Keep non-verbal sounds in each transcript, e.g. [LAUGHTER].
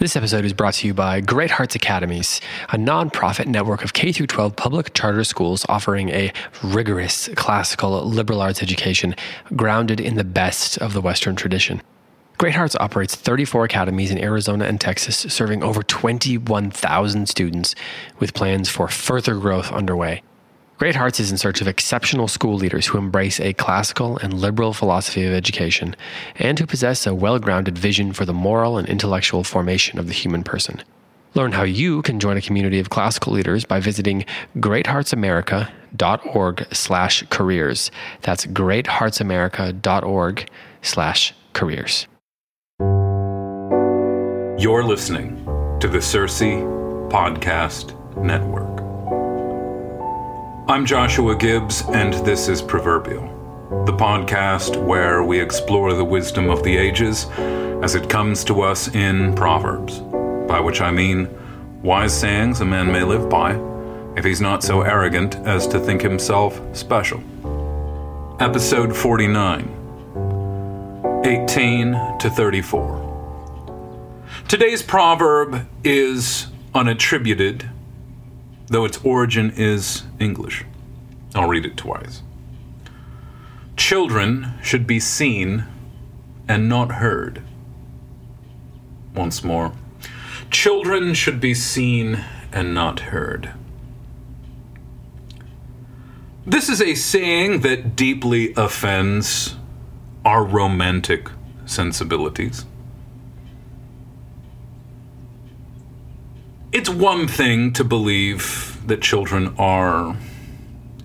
This episode is brought to you by Great Hearts Academies, a nonprofit network of K 12 public charter schools offering a rigorous classical liberal arts education grounded in the best of the Western tradition. Great Hearts operates 34 academies in Arizona and Texas, serving over 21,000 students, with plans for further growth underway. Great Hearts is in search of exceptional school leaders who embrace a classical and liberal philosophy of education and who possess a well grounded vision for the moral and intellectual formation of the human person. Learn how you can join a community of classical leaders by visiting greatheartsamerica.org slash careers. That's greatheartsamerica.org slash careers. You're listening to the Circe Podcast Network. I'm Joshua Gibbs, and this is Proverbial, the podcast where we explore the wisdom of the ages as it comes to us in Proverbs, by which I mean wise sayings a man may live by if he's not so arrogant as to think himself special. Episode 49 18 to 34. Today's proverb is unattributed though its origin is English. I'll read it twice. Children should be seen and not heard. Once more. Children should be seen and not heard. This is a saying that deeply offends our romantic sensibilities. It's one thing to believe that children are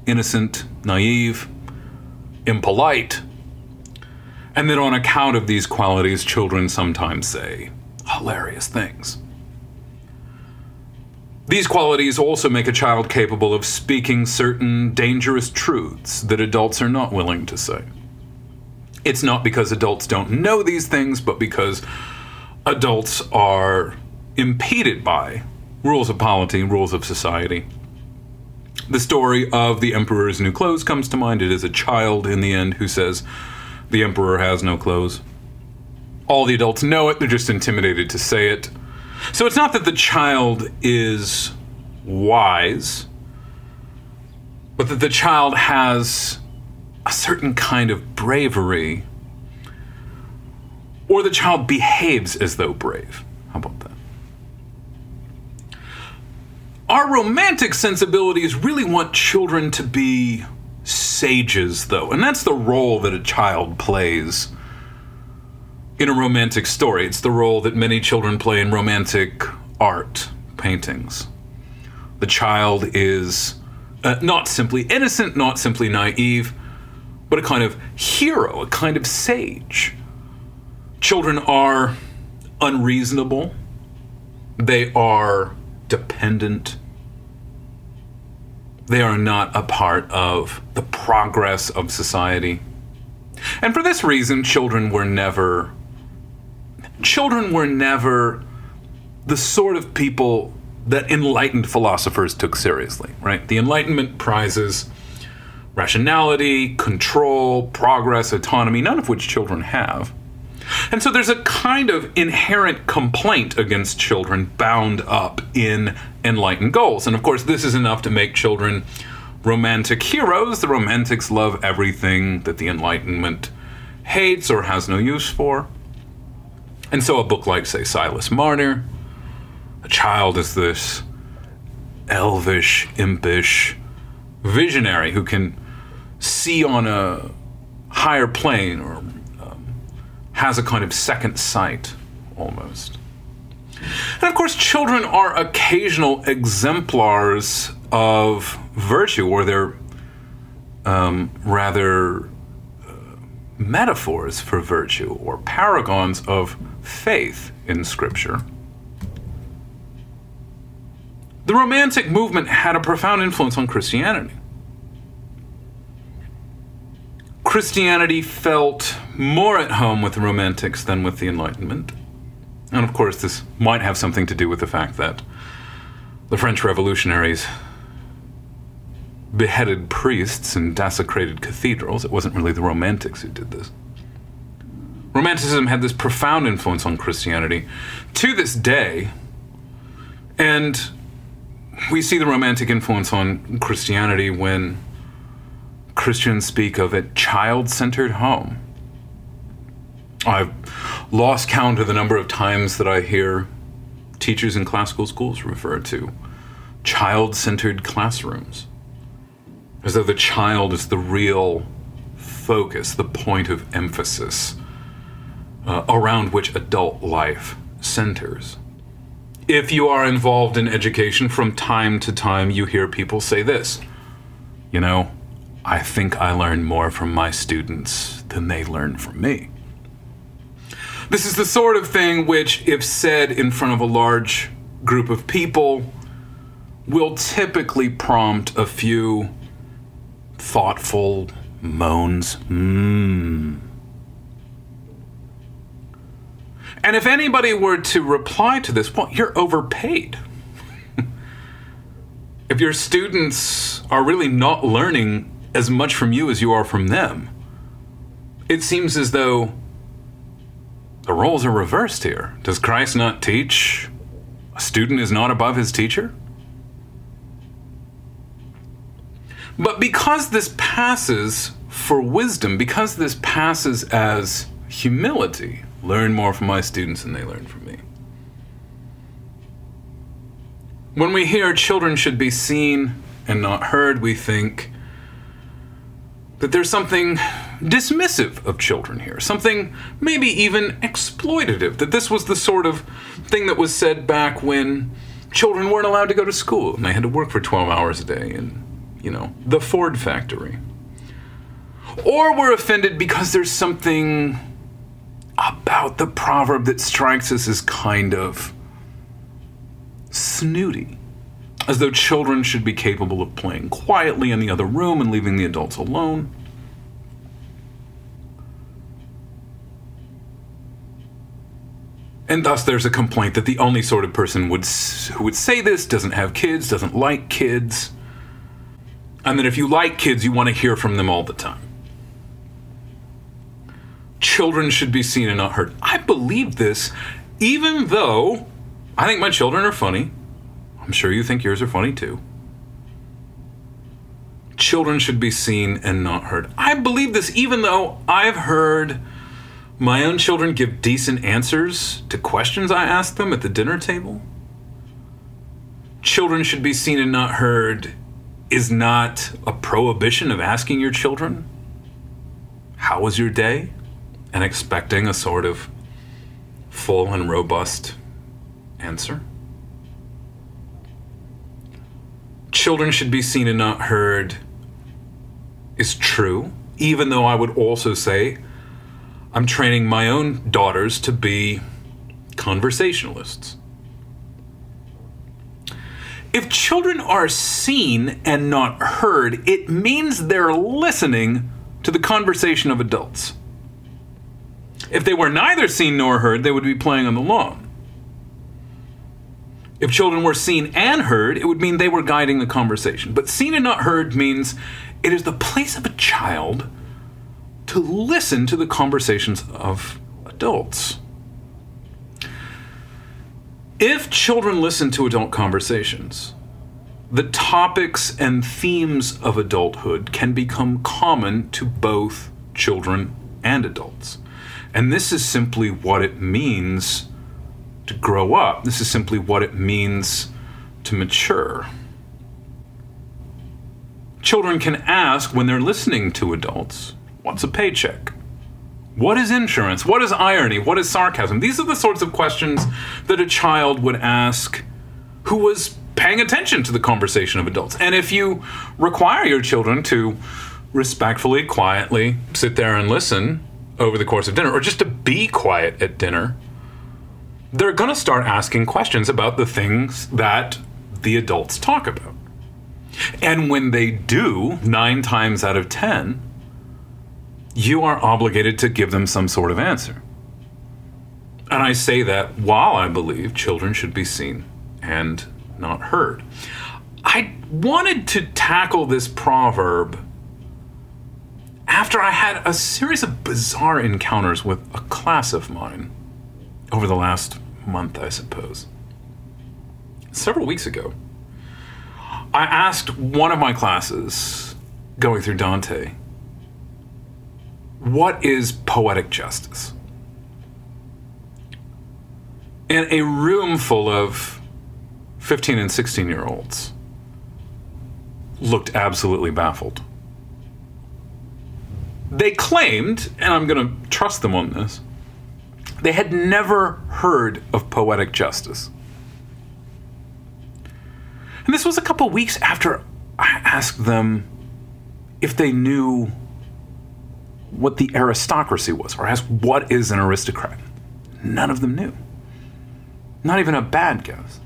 innocent, naive, impolite, and that on account of these qualities, children sometimes say hilarious things. These qualities also make a child capable of speaking certain dangerous truths that adults are not willing to say. It's not because adults don't know these things, but because adults are impeded by rules of polity, rules of society. The story of the Emperor's new clothes comes to mind. It is a child in the end who says, The Emperor has no clothes. All the adults know it, they're just intimidated to say it. So it's not that the child is wise, but that the child has a certain kind of bravery, or the child behaves as though brave. How about that? Our romantic sensibilities really want children to be sages, though, and that's the role that a child plays in a romantic story. It's the role that many children play in romantic art, paintings. The child is uh, not simply innocent, not simply naive, but a kind of hero, a kind of sage. Children are unreasonable, they are dependent. They are not a part of the progress of society. And for this reason, children were never children were never the sort of people that enlightened philosophers took seriously, right? The Enlightenment prizes rationality, control, progress, autonomy, none of which children have. And so there's a kind of inherent complaint against children bound up in enlightened goals. And of course, this is enough to make children romantic heroes. The romantics love everything that the Enlightenment hates or has no use for. And so a book like, say, Silas Marner, a child is this elvish, impish visionary who can see on a higher plane or has a kind of second sight almost. And of course, children are occasional exemplars of virtue, or they're um, rather uh, metaphors for virtue, or paragons of faith in Scripture. The Romantic movement had a profound influence on Christianity. Christianity felt more at home with the Romantics than with the Enlightenment. And of course, this might have something to do with the fact that the French revolutionaries beheaded priests and desecrated cathedrals. It wasn't really the Romantics who did this. Romanticism had this profound influence on Christianity to this day, and we see the Romantic influence on Christianity when Christians speak of a child centered home. I've lost count of the number of times that I hear teachers in classical schools refer to child centered classrooms, as though the child is the real focus, the point of emphasis uh, around which adult life centers. If you are involved in education, from time to time you hear people say this You know, I think I learn more from my students than they learn from me. This is the sort of thing which, if said in front of a large group of people, will typically prompt a few thoughtful moans. Mmm. And if anybody were to reply to this, well, you're overpaid. [LAUGHS] if your students are really not learning as much from you as you are from them. It seems as though the roles are reversed here. Does Christ not teach a student is not above his teacher? But because this passes for wisdom, because this passes as humility, learn more from my students than they learn from me. When we hear children should be seen and not heard, we think that there's something dismissive of children here, something maybe even exploitative, that this was the sort of thing that was said back when children weren't allowed to go to school and they had to work for 12 hours a day in, you know, the Ford factory. Or we're offended because there's something about the proverb that strikes us as kind of snooty as though children should be capable of playing quietly in the other room and leaving the adults alone. And thus, there's a complaint that the only sort of person would, who would say this doesn't have kids, doesn't like kids, and that if you like kids, you want to hear from them all the time. Children should be seen and not heard. I believe this, even though I think my children are funny. I'm sure you think yours are funny too. Children should be seen and not heard. I believe this even though I've heard my own children give decent answers to questions I ask them at the dinner table. Children should be seen and not heard is not a prohibition of asking your children, How was your day? and expecting a sort of full and robust answer. children should be seen and not heard is true, even though I would also say I'm training my own daughters to be conversationalists. If children are seen and not heard, it means they're listening to the conversation of adults. If they were neither seen nor heard, they would be playing on the lawn. If children were seen and heard, it would mean they were guiding the conversation. But seen and not heard means it is the place of a child to listen to the conversations of adults. If children listen to adult conversations, the topics and themes of adulthood can become common to both children and adults. And this is simply what it means to grow up. This is simply what it means to mature. Children can ask when they're listening to adults, What's a paycheck? What is insurance? What is irony? What is sarcasm? These are the sorts of questions that a child would ask who was paying attention to the conversation of adults. And if you require your children to respectfully, quietly sit there and listen over the course of dinner, or just to be quiet at dinner, they're going to start asking questions about the things that the adults talk about. And when they do, nine times out of ten, you are obligated to give them some sort of answer. And I say that while I believe children should be seen and not heard. I wanted to tackle this proverb after I had a series of bizarre encounters with a class of mine over the last month, I suppose. Several weeks ago, I asked one of my classes going through Dante what is poetic justice? In a room full of 15 and 16 year olds looked absolutely baffled. They claimed, and I'm going to trust them on this, they had never heard of poetic justice. And this was a couple weeks after I asked them if they knew what the aristocracy was, or asked what is an aristocrat. None of them knew. Not even a bad guess.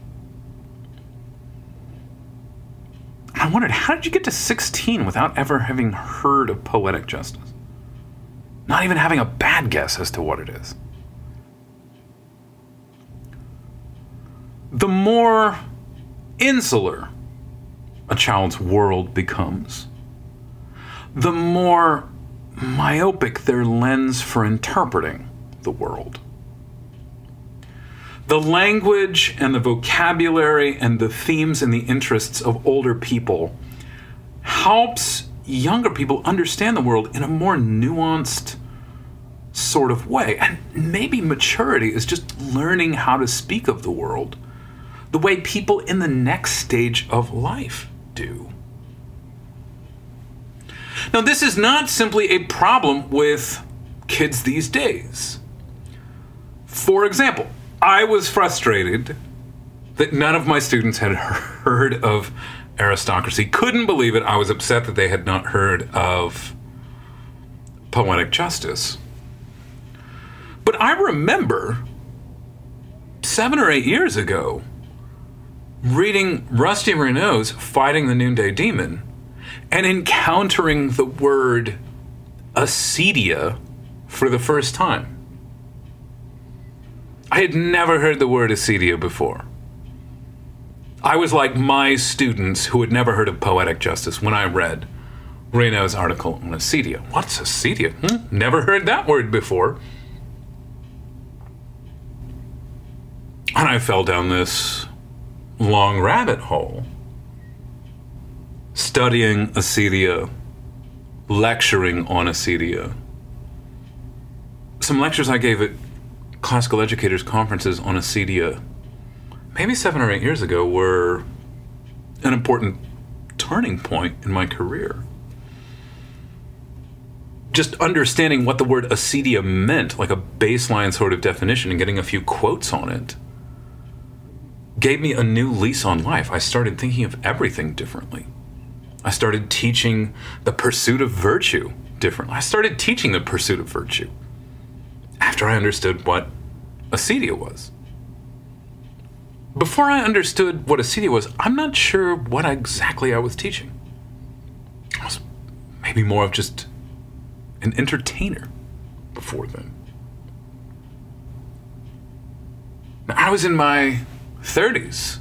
I wondered, how did you get to 16 without ever having heard of poetic justice? Not even having a bad guess as to what it is. The more insular a child's world becomes, the more myopic their lens for interpreting the world. The language and the vocabulary and the themes and the interests of older people helps younger people understand the world in a more nuanced sort of way. And maybe maturity is just learning how to speak of the world the way people in the next stage of life do. Now, this is not simply a problem with kids these days. For example, I was frustrated that none of my students had heard of aristocracy. Couldn't believe it. I was upset that they had not heard of poetic justice. But I remember seven or eight years ago reading Rusty Reno's Fighting the Noonday Demon and encountering the word acedia for the first time. I had never heard the word acedia before. I was like my students who had never heard of poetic justice when I read Reno's article on acedia. What's acedia? Hmm? Never heard that word before. And I fell down this long rabbit hole studying acedia, lecturing on acedia. Some lectures I gave at classical educators conferences on acedia, maybe seven or eight years ago, were an important turning point in my career. Just understanding what the word acedia meant, like a baseline sort of definition, and getting a few quotes on it, gave me a new lease on life. I started thinking of everything differently. I started teaching the pursuit of virtue differently. I started teaching the pursuit of virtue after I understood what acedia was. before I understood what acedia was, I'm not sure what exactly I was teaching. I was maybe more of just an entertainer before then. Now, I was in my 30s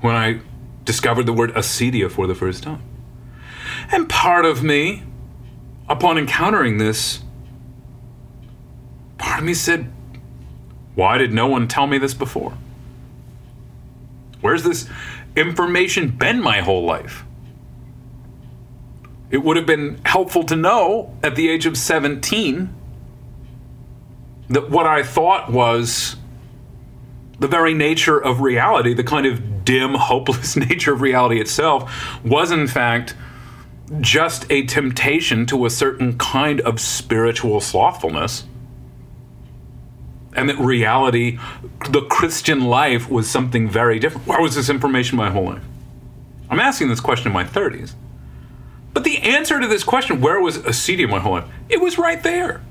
when I discovered the word acedia for the first time. And part of me, upon encountering this, part of me said, Why did no one tell me this before? Where's this information been my whole life? It would have been helpful to know at the age of 17 that what I thought was the very nature of reality, the kind of dim, hopeless [LAUGHS] nature of reality itself, was in fact just a temptation to a certain kind of spiritual slothfulness. And that reality, the Christian life, was something very different. Where was this information my whole life? I'm asking this question in my 30s. But the answer to this question, where was acedia my whole life? It was right there.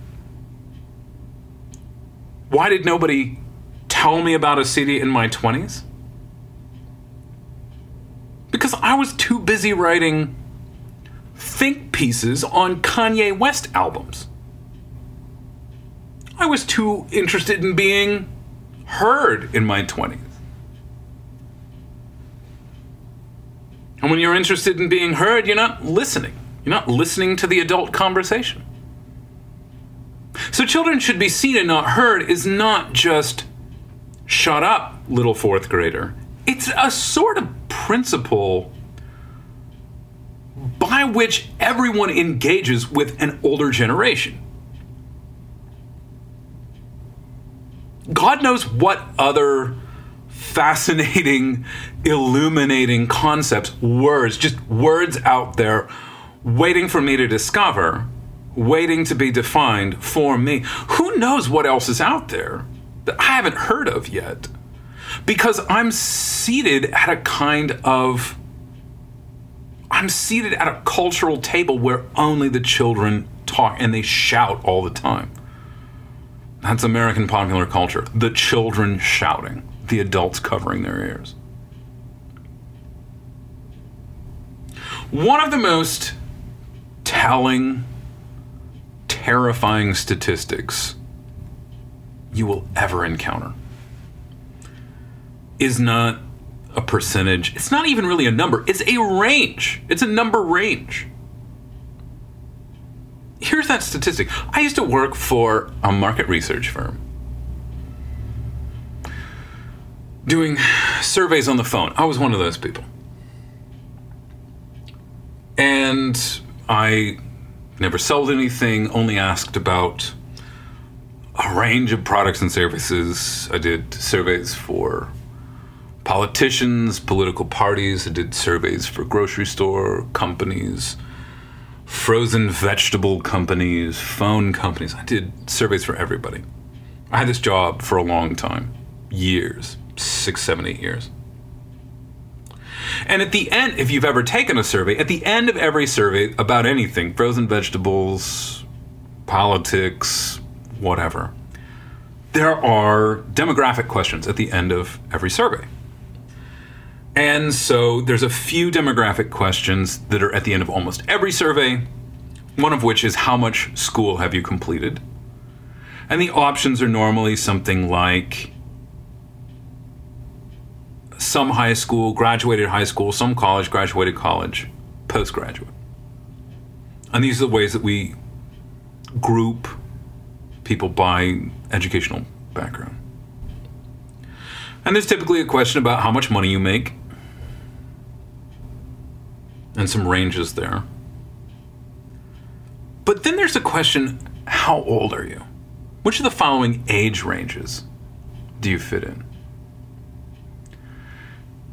Why did nobody tell me about acedia in my 20s? Because I was too busy writing think pieces on Kanye West albums. I was too interested in being heard in my 20s. And when you're interested in being heard, you're not listening. You're not listening to the adult conversation. So, children should be seen and not heard is not just shut up, little fourth grader. It's a sort of principle by which everyone engages with an older generation. God knows what other fascinating, illuminating concepts, words, just words out there waiting for me to discover, waiting to be defined for me. Who knows what else is out there that I haven't heard of yet? Because I'm seated at a kind of I'm seated at a cultural table where only the children talk and they shout all the time. That's American popular culture. The children shouting, the adults covering their ears. One of the most telling, terrifying statistics you will ever encounter is not a percentage. It's not even really a number, it's a range. It's a number range. Here's that statistic. I used to work for a market research firm doing surveys on the phone. I was one of those people. And I never sold anything, only asked about a range of products and services. I did surveys for politicians, political parties. I did surveys for grocery store companies, frozen vegetable companies, phone companies. I did surveys for everybody. I had this job for a long time years six, seven, eight years. And at the end, if you've ever taken a survey, at the end of every survey about anything frozen vegetables, politics, whatever there are demographic questions at the end of every survey. And so there's a few demographic questions that are at the end of almost every survey, one of which is how much school have you completed? And the options are normally something like some high school, graduated high school, some college, graduated college, postgraduate. And these are the ways that we group people by educational background. And there's typically a question about how much money you make, and some ranges there. But then there's a question how old are you? Which of the following age ranges do you fit in?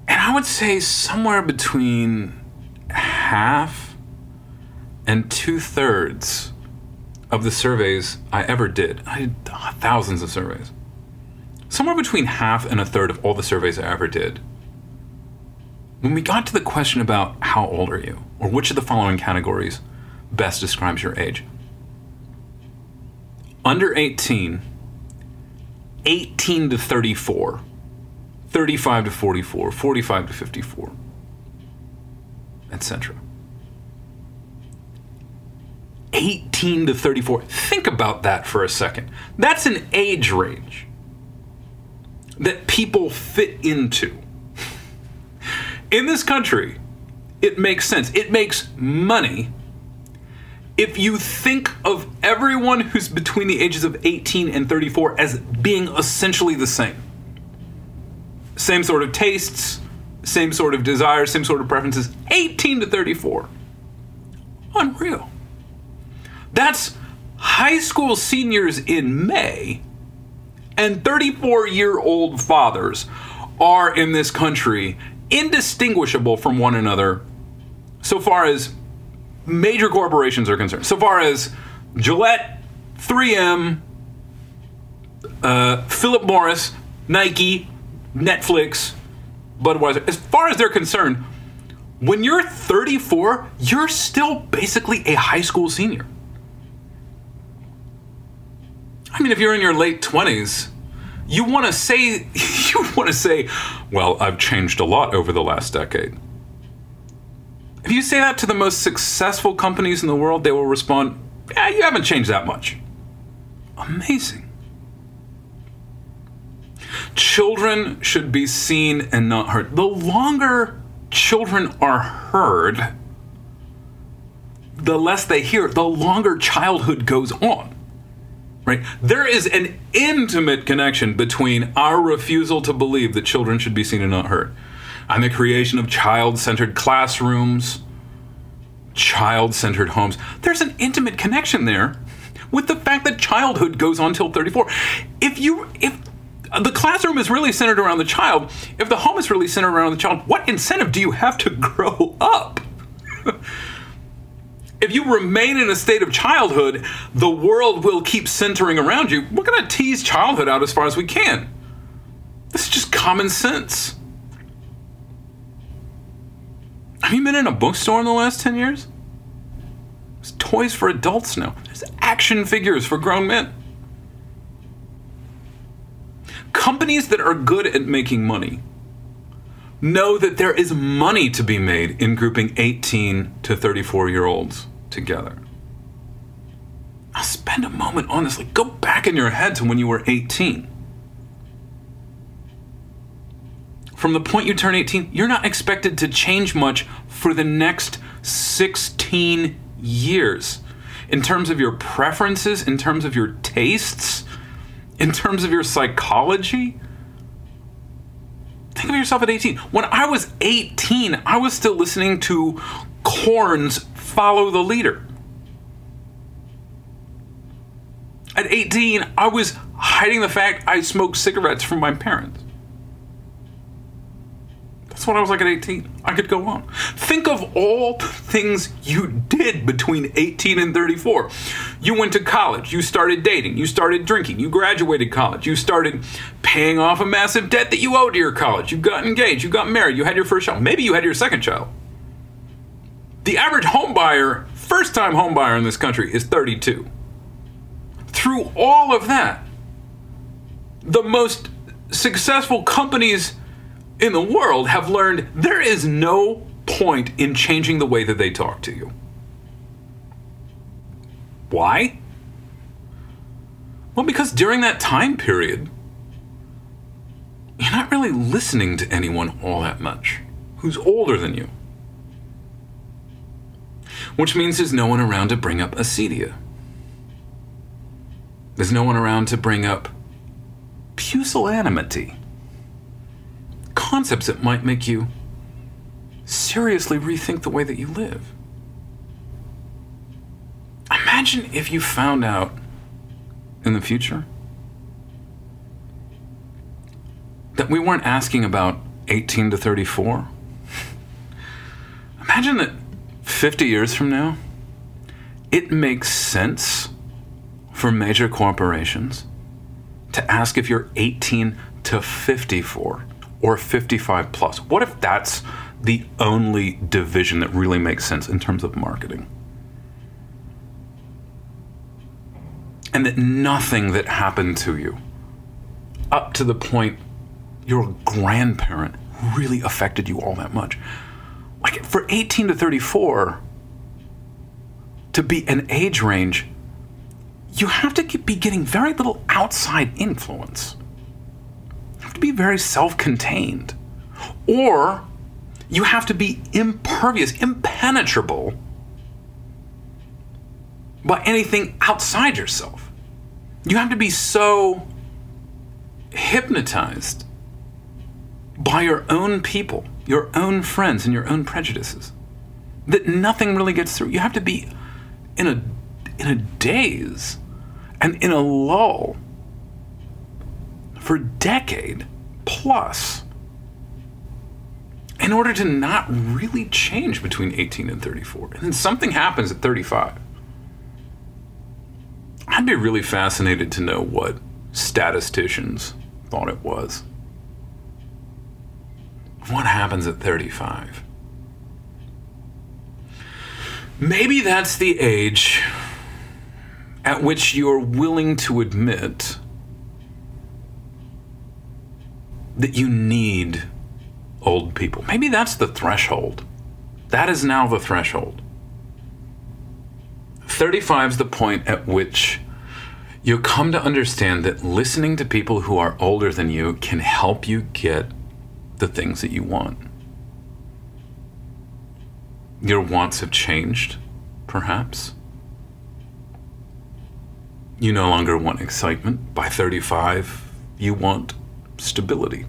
And I would say somewhere between half and two thirds of the surveys I ever did. I did thousands of surveys. Somewhere between half and a third of all the surveys I ever did when we got to the question about how old are you, or which of the following categories best describes your age, under 18, 18 to 34, 35 to 44, 45 to 54, etc. 18 to 34. Think about that for a second. That's an age range that people fit into. In this country, it makes sense. It makes money if you think of everyone who's between the ages of 18 and 34 as being essentially the same. Same sort of tastes, same sort of desires, same sort of preferences, 18 to 34. Unreal. That's high school seniors in May, and 34 year old fathers are in this country indistinguishable from one another so far as major corporations are concerned. So far as Gillette, 3M, uh, Philip Morris, Nike, Netflix, Budweiser, as far as they're concerned, when you're 34, you're still basically a high school senior. I mean, if you're in your late 20s, you want to say [LAUGHS] you want to say, "Well, I've changed a lot over the last decade." If you say that to the most successful companies in the world, they will respond, "Yeah, you haven't changed that much." Amazing. Children should be seen and not heard. The longer children are heard, the less they hear, the longer childhood goes on right? There is an intimate connection between our refusal to believe that children should be seen and not heard and the creation of child centered classrooms, child centered homes. There's an intimate connection there with the fact that childhood goes on till 34. If you, if the classroom is really centered around the child, if the home is really centered around the child, what incentive do you have to [LAUGHS] grow up? If you remain in a state of childhood, the world will keep centering around you. We're going to tease childhood out as far as we can. This is just common sense. Have you been in a bookstore in the last 10 years? There's toys for adults now, there's action figures for grown men. Companies that are good at making money know that there is money to be made in grouping 18 to 34 year olds together. Now, spend a moment, honestly, go back in your head to when you were 18. From the point you turn 18, you're not expected to change much for the next 16 years. In terms of your preferences, in terms of your tastes, in terms of your psychology. Think of yourself at 18. When I was 18, I was still listening to Korn's follow the leader. At 18, I was hiding the fact I smoked cigarettes from my parents. That's what I was like at 18. I could go on. Think of all the things you did between 18 and 34. You went to college, you started dating, you started drinking, you graduated college, you started paying off a massive debt that you owed to your college, you got engaged, you got married, you had your first child, maybe you had your second child. The average home buyer, first time home buyer in this country, is 32. Through all of that, the most successful companies in the world have learned there is no point in changing the way that they talk to you. Why? Well, because during that time period, you're not really listening to anyone all that much who's older than you which means there's no one around to bring up acedia. There's no one around to bring up pusillanimity. Concepts that might make you seriously rethink the way that you live. Imagine if you found out in the future that we weren't asking about 18 to 34. [LAUGHS] Imagine that 50 years from now, it makes sense for major corporations to ask if you're 18 to 54 or 55 plus. What if that's the only division that really makes sense in terms of marketing? And that nothing that happened to you up to the point your grandparent really affected you all that much. Like for 18 to 34 to be an age range, you have to be getting very little outside influence. You have to be very self contained. Or you have to be impervious, impenetrable by anything outside yourself. You have to be so hypnotized by your own people, your own friends, and your own prejudices that nothing really gets through. You have to be in a in a daze and in a lull for a decade plus in order to not really change between 18 and 34. And then something happens at 35. I'd be really fascinated to know what statisticians thought it was. What happens at 35? Maybe that's the age at which you're willing to admit that you need old people. Maybe that's the threshold. That is now the threshold. 35 is the point at which you come to understand that listening to people who are older than you can help you get the things that you want. Your wants have changed, perhaps. You no longer want excitement. By 35, you want stability.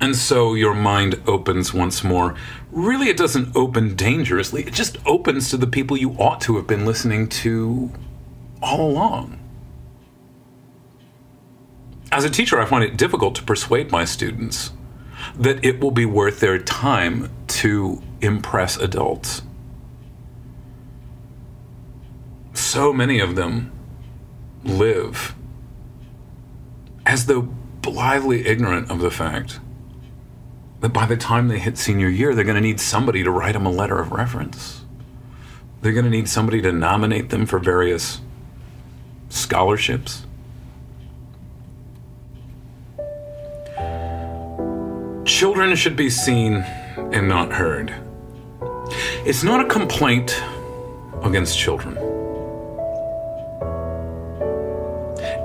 And so your mind opens once more. Really, it doesn't open dangerously, it just opens to the people you ought to have been listening to all along. As a teacher, I find it difficult to persuade my students that it will be worth their time to impress adults. So many of them live as though blithely ignorant of the fact that by the time they hit senior year, they're going to need somebody to write them a letter of reference. They're going to need somebody to nominate them for various scholarships. Children should be seen and not heard. It's not a complaint against children.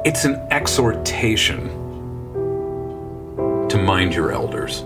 It's an exhortation to mind your elders.